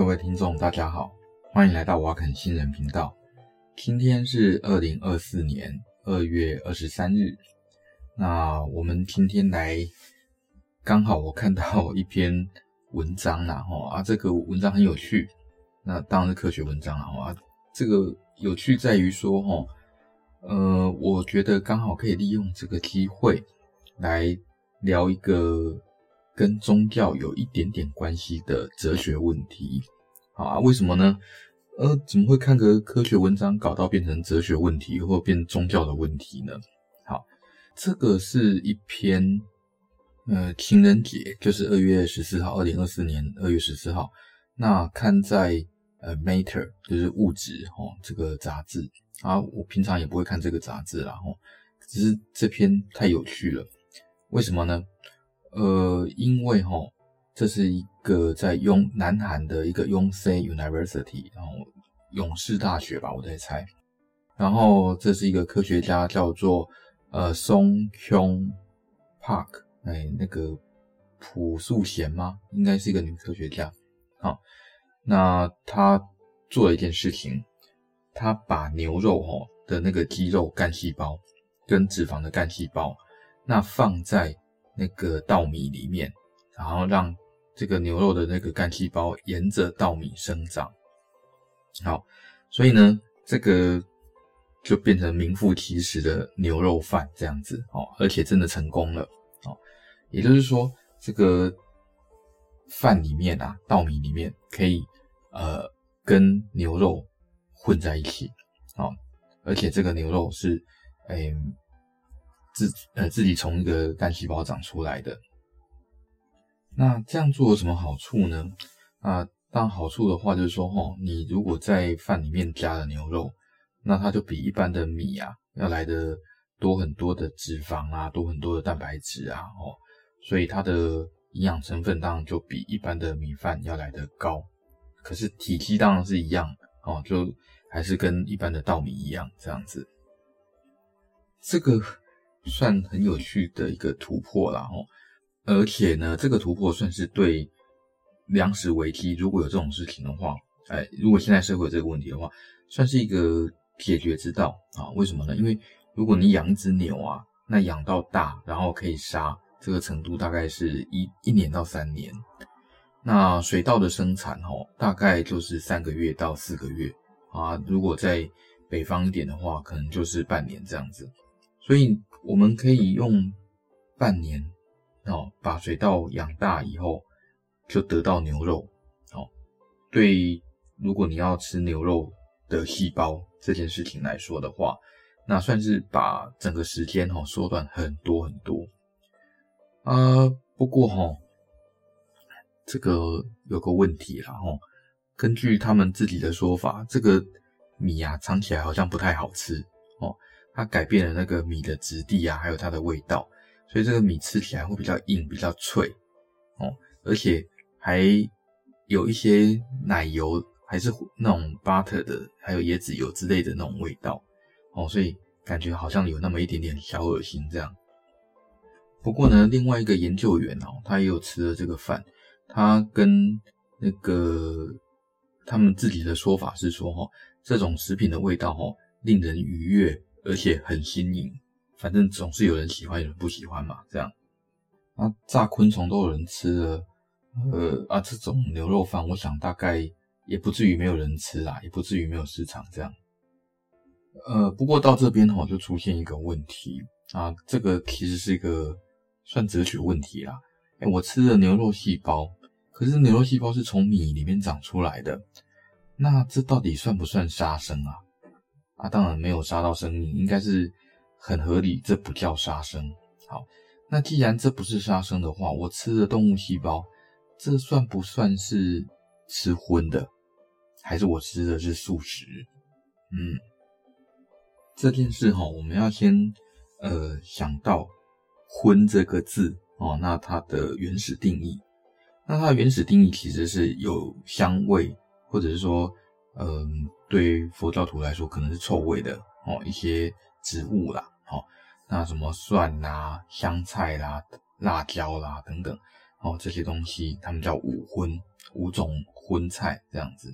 各位听众，大家好，欢迎来到瓦肯新人频道。今天是二零二四年二月二十三日。那我们今天来，刚好我看到一篇文章啦，吼 啊，这个文章很有趣。那当然是科学文章啦，吼啊，这个有趣在于说，吼，呃，我觉得刚好可以利用这个机会来聊一个。跟宗教有一点点关系的哲学问题，好啊？为什么呢？呃，怎么会看个科学文章搞到变成哲学问题，或变宗教的问题呢？好，这个是一篇呃情人节，就是二月十四号，二零二四年二月十四号，那看在呃 Matter 就是物质哦这个杂志啊，我平常也不会看这个杂志啦，吼，只是这篇太有趣了，为什么呢？呃，因为哈，这是一个在雍南韩的一个 Yonsei University，然后勇士大学吧，我在猜。然后这是一个科学家叫做呃 Song Hyun Park，哎，那个朴素贤吗？应该是一个女科学家。好，那她做了一件事情，她把牛肉哈的那个肌肉干细胞跟脂肪的干细胞，那放在。那个稻米里面，然后让这个牛肉的那个干细胞沿着稻米生长。好，所以呢，这个就变成名副其实的牛肉饭这样子哦，而且真的成功了哦。也就是说，这个饭里面啊，稻米里面可以呃跟牛肉混在一起哦，而且这个牛肉是诶。自呃自己从一个干细胞长出来的，那这样做有什么好处呢？啊，当然好处的话就是说，哦，你如果在饭里面加了牛肉，那它就比一般的米啊要来的多很多的脂肪啊，多很多的蛋白质啊，哦，所以它的营养成分当然就比一般的米饭要来的高。可是体积当然是一样哦，就还是跟一般的稻米一样这样子。这个。算很有趣的一个突破啦，哦，而且呢，这个突破算是对粮食危机，如果有这种事情的话，哎，如果现在社会有这个问题的话，算是一个解决之道啊。为什么呢？因为如果你养一只牛啊，那养到大，然后可以杀，这个程度大概是一一年到三年。那水稻的生产哦，大概就是三个月到四个月啊。如果在北方一点的话，可能就是半年这样子。所以。我们可以用半年哦，把水稻养大以后，就得到牛肉哦。对，如果你要吃牛肉的细胞这件事情来说的话，那算是把整个时间哈缩短很多很多啊。不过哈，这个有个问题啦哈，根据他们自己的说法，这个米啊尝起来好像不太好吃哦。它改变了那个米的质地啊，还有它的味道，所以这个米吃起来会比较硬，比较脆哦，而且还有一些奶油，还是那种 butter 的，还有椰子油之类的那种味道哦，所以感觉好像有那么一点点小恶心这样。不过呢，另外一个研究员哦，他也有吃了这个饭，他跟那个他们自己的说法是说，哈，这种食品的味道，哈，令人愉悦。而且很新颖，反正总是有人喜欢，有人不喜欢嘛，这样。啊，炸昆虫都有人吃了，呃啊，这种牛肉饭，我想大概也不至于没有人吃啦，也不至于没有市场这样。呃，不过到这边吼就出现一个问题啊，这个其实是一个算哲学问题啦。哎，我吃了牛肉细胞，可是牛肉细胞是从米里面长出来的，那这到底算不算杀生啊？啊，当然没有杀到生命，应该是很合理，这不叫杀生。好，那既然这不是杀生的话，我吃的动物细胞，这算不算是吃荤的？还是我吃的是素食？嗯，这件事哈，我们要先呃想到“荤”这个字哦，那它的原始定义，那它的原始定义其实是有香味，或者是说。嗯，对于佛教徒来说，可能是臭味的哦，一些植物啦，哦，那什么蒜啦、香菜啦、辣椒啦等等，哦，这些东西他们叫五荤，五种荤菜这样子。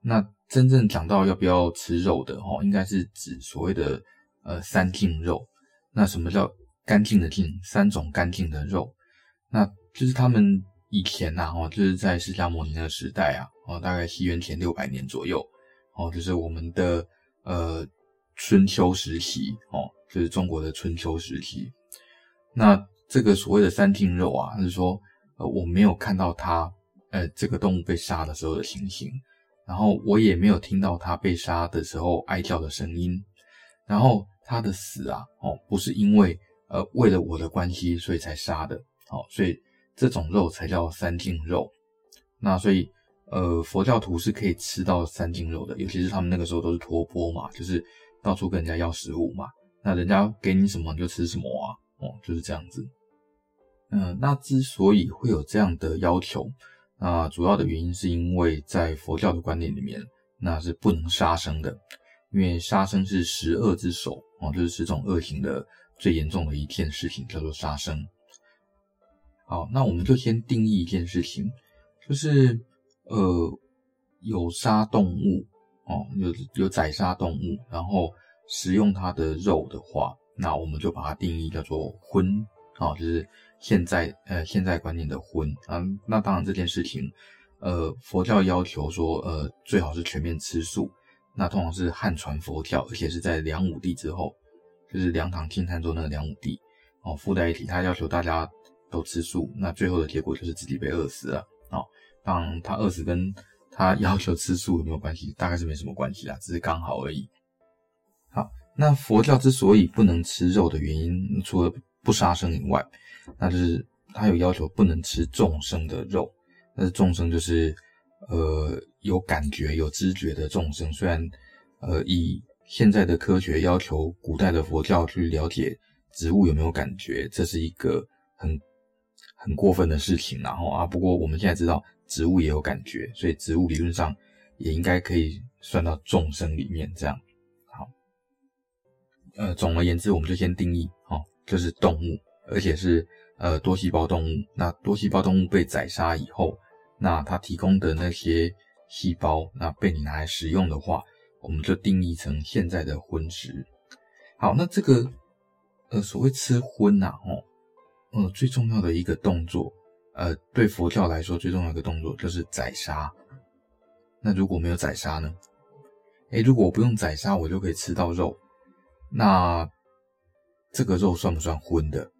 那真正讲到要不要吃肉的哦，应该是指所谓的呃三净肉。那什么叫干净的净？三种干净的肉，那就是他们以前呐，哦，就是在释迦牟尼的时代啊，哦，大概西元前六百年左右，哦，就是我们的呃春秋时期，哦，就是中国的春秋时期。那这个所谓的三净肉啊，就是说，呃，我没有看到它，呃，这个动物被杀的时候的情形。然后我也没有听到它被杀的时候哀叫的声音，然后他的死啊，哦，不是因为呃为了我的关系所以才杀的，哦，所以这种肉才叫三净肉。那所以呃佛教徒是可以吃到三斤肉的，尤其是他们那个时候都是托钵嘛，就是到处跟人家要食物嘛，那人家给你什么你就吃什么啊，哦，就是这样子。嗯、那之所以会有这样的要求。那主要的原因是因为在佛教的观念里面，那是不能杀生的，因为杀生是十恶之首啊，就是十种恶行的最严重的一件事情，叫做杀生。好，那我们就先定义一件事情，就是呃，有杀动物哦，有有宰杀动物，然后食用它的肉的话，那我们就把它定义叫做荤啊，就是。现在呃，现在观念的荤啊，那当然这件事情，呃，佛教要求说，呃，最好是全面吃素。那通常是汉传佛教，而且是在梁武帝之后，就是梁唐晋汉中那个梁武帝哦，附在一起，他要求大家都吃素。那最后的结果就是自己被饿死了。让，他饿死跟他要求吃素有没有关系？大概是没什么关系啦，只是刚好而已。好，那佛教之所以不能吃肉的原因，除了不杀生以外，那就是他有要求不能吃众生的肉，但是众生就是呃有感觉、有知觉的众生。虽然呃以现在的科学要求古代的佛教去了解植物有没有感觉，这是一个很很过分的事情。然后啊，不过我们现在知道植物也有感觉，所以植物理论上也应该可以算到众生里面。这样好，呃，总而言之，我们就先定义哦，就是动物。而且是呃多细胞动物，那多细胞动物被宰杀以后，那它提供的那些细胞，那被你拿来食用的话，我们就定义成现在的荤食。好，那这个呃所谓吃荤呐，哦，呃最重要的一个动作，呃对佛教来说最重要的一个动作就是宰杀。那如果没有宰杀呢？诶，如果我不用宰杀，我就可以吃到肉，那这个肉算不算荤的？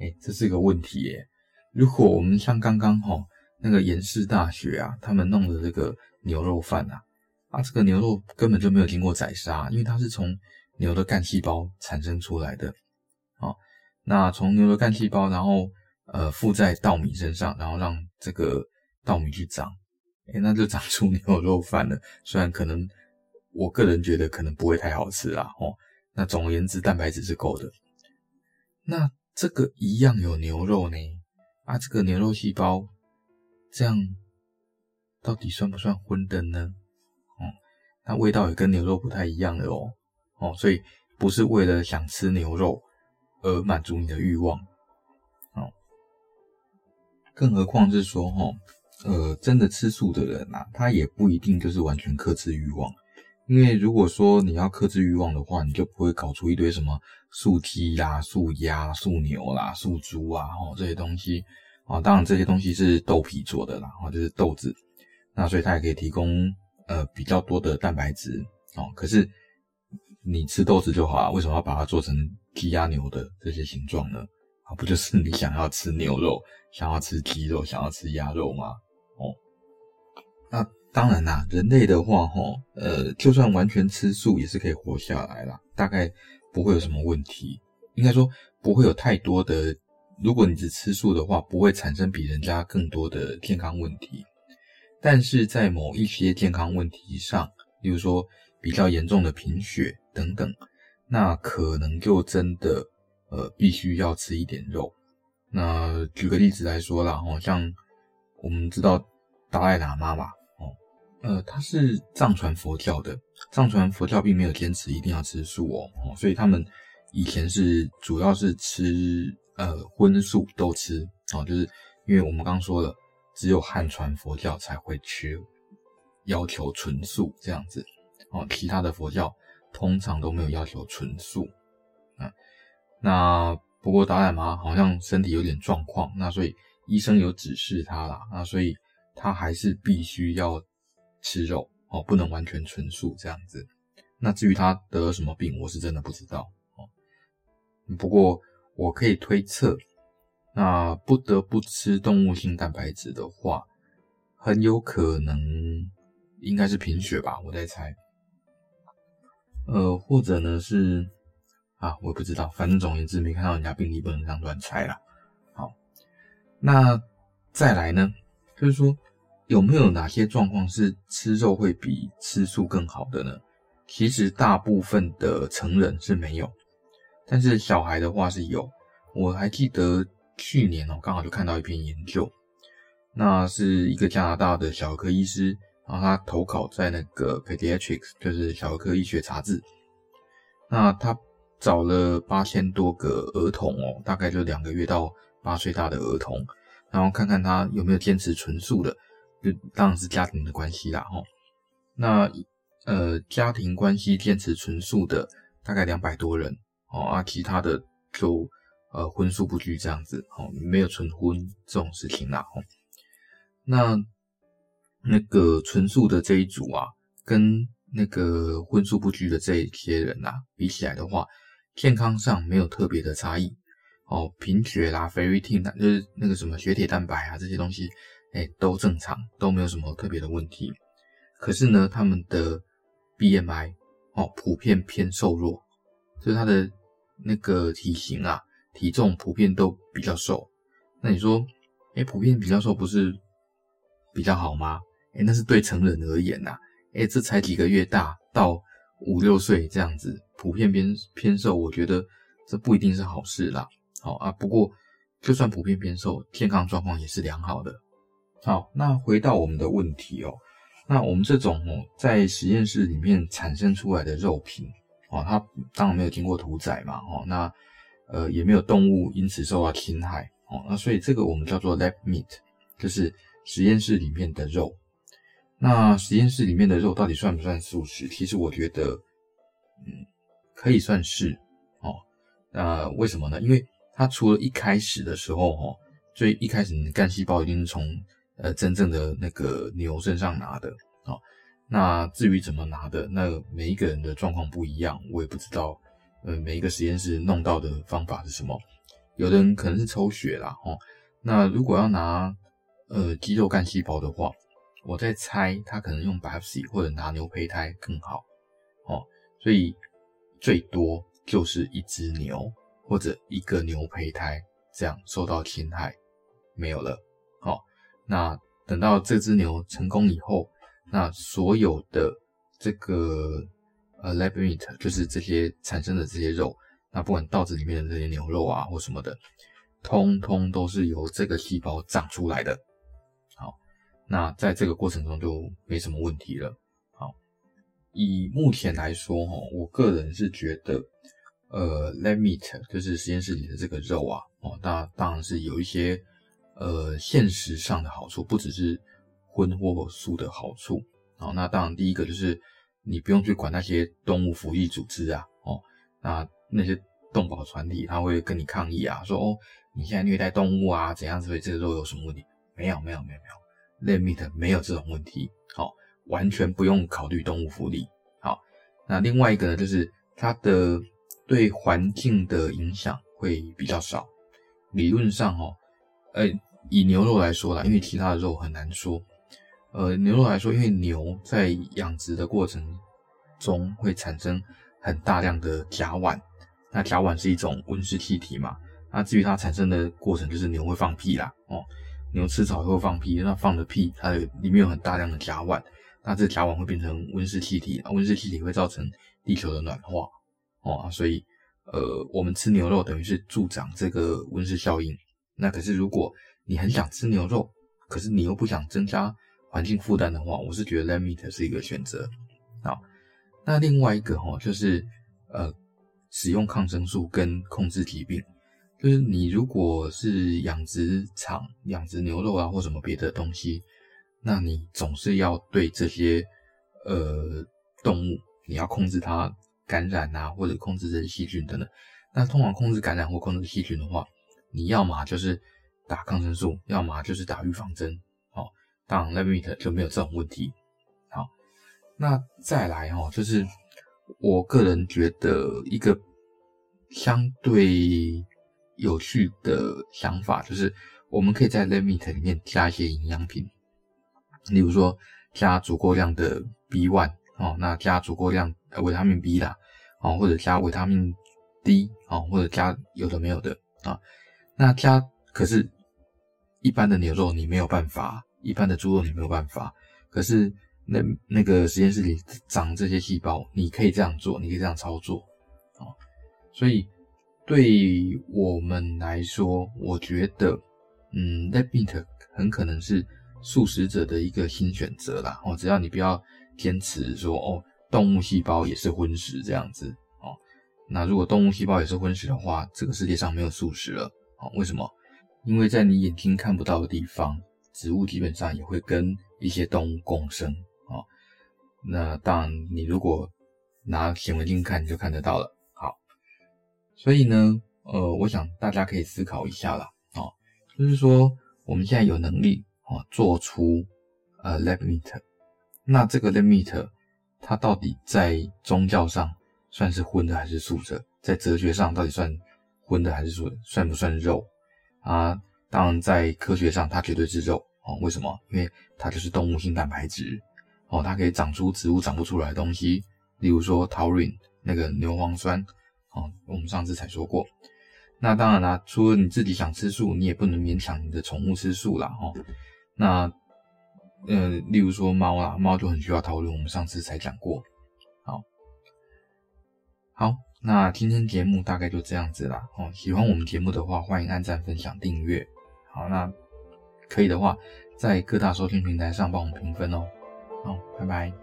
哎，这是一个问题耶。如果我们像刚刚哈那个延世大学啊，他们弄的这个牛肉饭啊，啊，这个牛肉根本就没有经过宰杀，因为它是从牛的干细胞产生出来的。好，那从牛的干细胞，然后呃附在稻米身上，然后让这个稻米去长，哎，那就长出牛肉饭了。虽然可能我个人觉得可能不会太好吃啦，哦，那总而言之，蛋白质是够的。那这个一样有牛肉呢，啊，这个牛肉细胞，这样到底算不算荤的呢？哦，那味道也跟牛肉不太一样了哦，哦，所以不是为了想吃牛肉而满足你的欲望，更何况是说，哈，呃，真的吃素的人啊，他也不一定就是完全克制欲望。因为如果说你要克制欲望的话，你就不会搞出一堆什么素鸡啦、素鸭、素牛啦、素猪啊，哦这些东西啊。当然这些东西是豆皮做的啦，哦就是豆子，那所以它也可以提供呃比较多的蛋白质哦。可是你吃豆子就好啊，为什么要把它做成鸡鸭牛的这些形状呢？不就是你想要吃牛肉、想要吃鸡肉、想要吃鸭肉吗？哦，那。当然啦，人类的话，齁，呃，就算完全吃素也是可以活下来啦，大概不会有什么问题。应该说不会有太多的，如果你只吃素的话，不会产生比人家更多的健康问题。但是在某一些健康问题上，例如说比较严重的贫血等等，那可能就真的呃必须要吃一点肉。那举个例子来说啦，哦，像我们知道达赖喇嘛吧。哦呃，他是藏传佛教的，藏传佛教并没有坚持一定要吃素哦，哦所以他们以前是主要是吃呃荤素都吃哦，就是因为我们刚说了，只有汉传佛教才会吃，要求纯素这样子，哦，其他的佛教通常都没有要求纯素，那不过达赖嘛好像身体有点状况，那所以医生有指示他啦，那所以他还是必须要吃肉，哦，不能完全纯素这样子。那至于他得了什么病，我是真的不知道哦。不过我可以推测，那不得不吃动物性蛋白质的话，很有可能应该是贫血吧，我在猜。呃，或者呢是啊，我也不知道，反正总而言之，没看到人家病历，不能这样乱猜啦。好，那再来呢，就是说有没有哪些状况是吃肉会比吃素更好的呢？其实大部分的成人是没有，但是小孩的话是有。我还记得去年哦，刚好就看到一篇研究，那是一个加拿大的小儿科医师，然后他投稿在那个 Pediatrics，就是小儿科医学杂志。那他找了八千多个儿童哦，大概就两个月到八岁大的儿童，然后看看他有没有坚持纯素的，就当然是家庭的关系啦，吼。那。呃，家庭关系坚持纯素的大概两百多人哦，啊，其他的就呃荤素不拘这样子哦，没有纯荤这种事情啦哦。那那个纯素的这一组啊，跟那个荤素不拘的这一些人啊比起来的话，健康上没有特别的差异哦，贫血啦、ferritin 就是那个什么血铁蛋白啊这些东西，哎，都正常，都没有什么特别的问题。可是呢，他们的 BMI 哦，普遍偏瘦弱，就是他的那个体型啊，体重普遍都比较瘦。那你说，哎，普遍比较瘦不是比较好吗？哎，那是对成人而言呐、啊。哎，这才几个月大，到五六岁这样子，普遍偏偏瘦，我觉得这不一定是好事啦。好啊，不过就算普遍偏瘦，健康状况也是良好的。好，那回到我们的问题哦。那我们这种哦，在实验室里面产生出来的肉品哦，它当然没有经过屠宰嘛，哦，那呃也没有动物因此受到侵害哦，那所以这个我们叫做 lab meat，就是实验室里面的肉。那实验室里面的肉到底算不算素食？其实我觉得，嗯，可以算是哦。那为什么呢？因为它除了一开始的时候哦，最一开始你的干细胞一定是从呃，真正的那个牛身上拿的啊，那至于怎么拿的，那每一个人的状况不一样，我也不知道。呃，每一个实验室弄到的方法是什么？有的人可能是抽血啦，哦，那如果要拿呃肌肉干细胞的话，我在猜他可能用 biopsy 或者拿牛胚胎更好，哦，所以最多就是一只牛或者一个牛胚胎这样受到侵害，没有了，哦。那等到这只牛成功以后，那所有的这个呃 lab meat 就是这些产生的这些肉，那不管稻子里面的这些牛肉啊或什么的，通通都是由这个细胞长出来的。那在这个过程中就没什么问题了。好，以目前来说哈，我个人是觉得，呃 lab meat 就是实验室里的这个肉啊，哦，那当然是有一些。呃，现实上的好处不只是荤或素的好处，好，那当然第一个就是你不用去管那些动物福利组织啊，哦，那那些动保团体他会跟你抗议啊，说哦，你现在虐待动物啊，怎样，所以这个肉有什么问题？没有，没有，没有，没有，lab meat 没有这种问题，好，完全不用考虑动物福利，好，那另外一个呢，就是它的对环境的影响会比较少，理论上哦。呃，以牛肉来说啦，因为其他的肉很难说。呃，牛肉来说，因为牛在养殖的过程中会产生很大量的甲烷，那甲烷是一种温室气体嘛。那至于它产生的过程，就是牛会放屁啦。哦，牛吃草会放屁，那放的屁它里面有很大量的甲烷，那这甲烷会变成温室气体，温室气体会造成地球的暖化。哦，所以呃，我们吃牛肉等于是助长这个温室效应。那可是，如果你很想吃牛肉，可是你又不想增加环境负担的话，我是觉得 lamb meat 是一个选择。好，那另外一个哈，就是呃，使用抗生素跟控制疾病。就是你如果是养殖场养殖牛肉啊或什么别的东西，那你总是要对这些呃动物，你要控制它感染啊，或者控制这些细菌等等。那通常控制感染或控制细菌的话，你要么就是打抗生素，要么就是打预防针。哦，当然 Lab Meat 就没有这种问题。好，那再来哈，就是我个人觉得一个相对。有趣的想法就是，我们可以在 limit 里面加一些营养品，例如说加足够量的 B one 哦，那加足够量维他命 B 啦，哦，或者加维他命 D 哦，或者加有的没有的啊，那加可是，一般的牛肉你没有办法，一般的猪肉你没有办法，可是那那个实验室里长这些细胞，你可以这样做，你可以这样操作啊，所以。对我们来说，我觉得，嗯，rabit 很可能是素食者的一个新选择啦。哦，只要你不要坚持说，哦，动物细胞也是荤食这样子。哦，那如果动物细胞也是荤食的话，这个世界上没有素食了。哦，为什么？因为在你眼睛看不到的地方，植物基本上也会跟一些动物共生。哦，那当然，你如果拿显微镜看，你就看得到了。所以呢，呃，我想大家可以思考一下啦，哦，就是说我们现在有能力哦做出呃 Lab Meat，那这个 Lab Meat 它到底在宗教上算是荤的还是素的？在哲学上到底算荤的还是素？算不算肉啊？当然，在科学上它绝对是肉哦。为什么？因为它就是动物性蛋白质哦，它可以长出植物长不出来的东西，例如说 Taurine 那个牛磺酸。哦，我们上次才说过。那当然啦，除了你自己想吃素，你也不能勉强你的宠物吃素啦。哦，那呃，例如说猫啦，猫就很需要讨论。我们上次才讲过。好，好，那今天节目大概就这样子啦。哦，喜欢我们节目的话，欢迎按赞、分享、订阅。好，那可以的话，在各大收听平台上帮我们评分哦。好，拜拜。